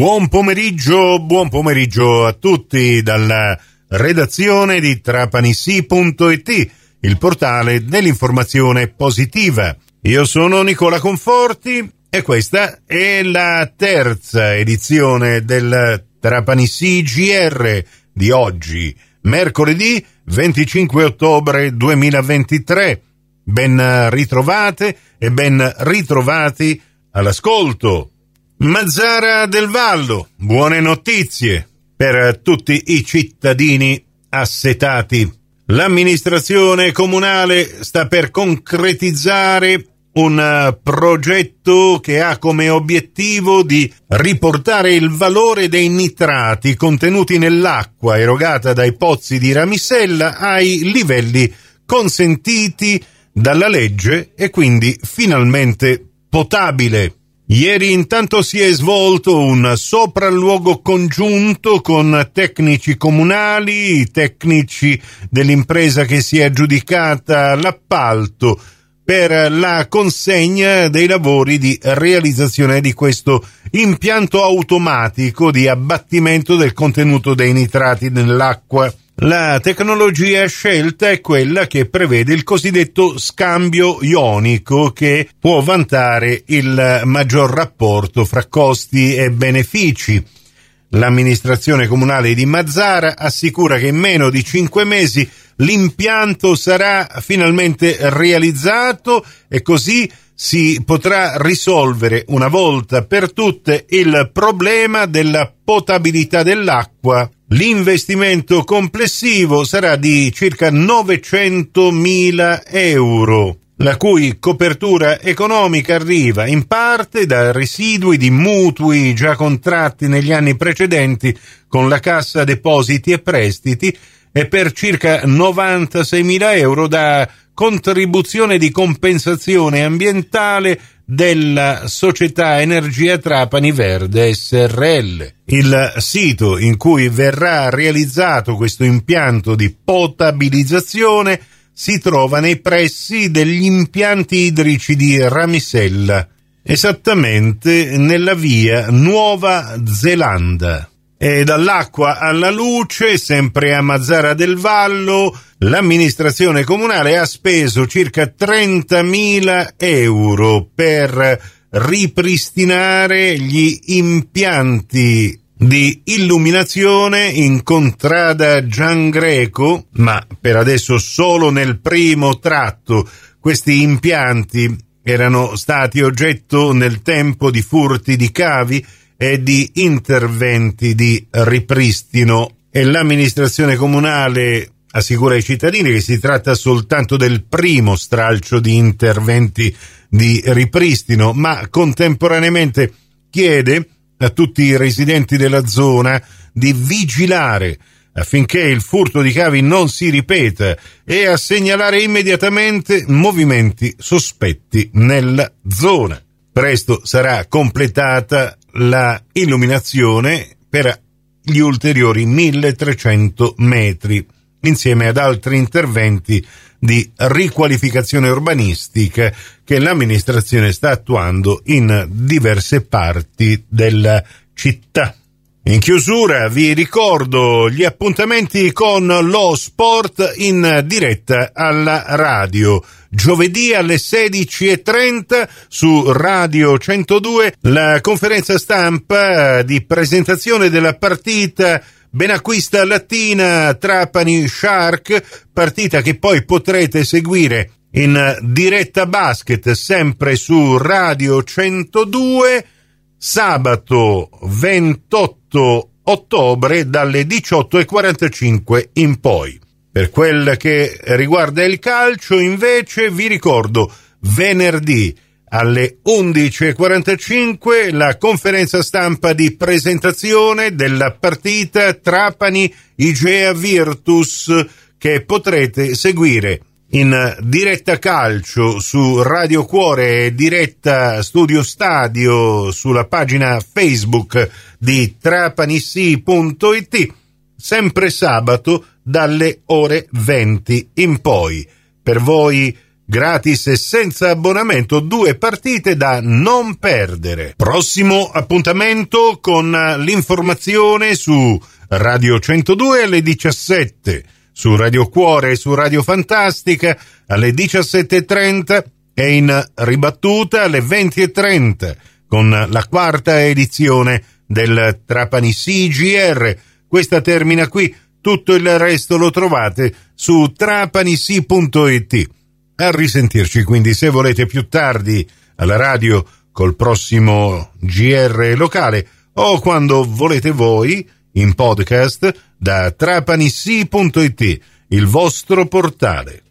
Buon pomeriggio, buon pomeriggio a tutti dalla redazione di trapanissi.it, il portale dell'informazione positiva. Io sono Nicola Conforti e questa è la terza edizione del Trapanissi GR di oggi, mercoledì 25 ottobre 2023. Ben ritrovate e ben ritrovati all'ascolto Mazzara del Vallo, buone notizie per tutti i cittadini assetati. L'amministrazione comunale sta per concretizzare un progetto che ha come obiettivo di riportare il valore dei nitrati contenuti nell'acqua erogata dai pozzi di Ramissella ai livelli consentiti dalla legge e quindi finalmente potabile. Ieri intanto si è svolto un sopralluogo congiunto con tecnici comunali, tecnici dell'impresa che si è aggiudicata l'appalto per la consegna dei lavori di realizzazione di questo impianto automatico di abbattimento del contenuto dei nitrati nell'acqua. La tecnologia scelta è quella che prevede il cosiddetto scambio ionico che può vantare il maggior rapporto fra costi e benefici. L'amministrazione comunale di Mazzara assicura che in meno di cinque mesi l'impianto sarà finalmente realizzato e così si potrà risolvere una volta per tutte il problema della potabilità dell'acqua L'investimento complessivo sarà di circa 900.000 euro, la cui copertura economica arriva in parte da residui di mutui già contratti negli anni precedenti con la Cassa Depositi e Prestiti e per circa 96.000 euro da contribuzione di compensazione ambientale della società Energia Trapani Verde SRL. Il sito in cui verrà realizzato questo impianto di potabilizzazione si trova nei pressi degli impianti idrici di Ramisella, esattamente nella via Nuova Zelanda. E dall'acqua alla luce, sempre a Mazzara del Vallo, l'amministrazione comunale ha speso circa 30.000 euro per ripristinare gli impianti di illuminazione in contrada Gian Greco, ma per adesso solo nel primo tratto. Questi impianti erano stati oggetto nel tempo di furti di cavi e di interventi di ripristino e l'amministrazione comunale assicura ai cittadini che si tratta soltanto del primo stralcio di interventi di ripristino, ma contemporaneamente chiede a tutti i residenti della zona di vigilare affinché il furto di cavi non si ripeta e a segnalare immediatamente movimenti sospetti nella zona. Presto sarà completata la illuminazione per gli ulteriori 1300 metri, insieme ad altri interventi di riqualificazione urbanistica che l'amministrazione sta attuando in diverse parti della città. In chiusura vi ricordo gli appuntamenti con lo sport in diretta alla radio. Giovedì alle 16.30 su Radio 102 la conferenza stampa di presentazione della partita Benacquista Latina Trapani Shark, partita che poi potrete seguire in diretta basket sempre su Radio 102 sabato 28 ottobre dalle 18.45 in poi. Per quel che riguarda il calcio, invece, vi ricordo venerdì alle 11.45 la conferenza stampa di presentazione della partita Trapani Igea Virtus che potrete seguire in diretta calcio su Radio Cuore e diretta Studio Stadio sulla pagina Facebook di trapanissi.it sempre sabato dalle ore 20 in poi. Per voi gratis e senza abbonamento, due partite da non perdere. Prossimo appuntamento con l'informazione su Radio 102 alle 17, su Radio Cuore e su Radio Fantastica alle 17.30 e in ribattuta alle 20.30 con la quarta edizione del Trapani CGR. Questa termina qui, tutto il resto lo trovate su trapanisi.it. A risentirci quindi se volete più tardi alla radio col prossimo GR locale o quando volete voi in podcast da trapanisi.it, il vostro portale.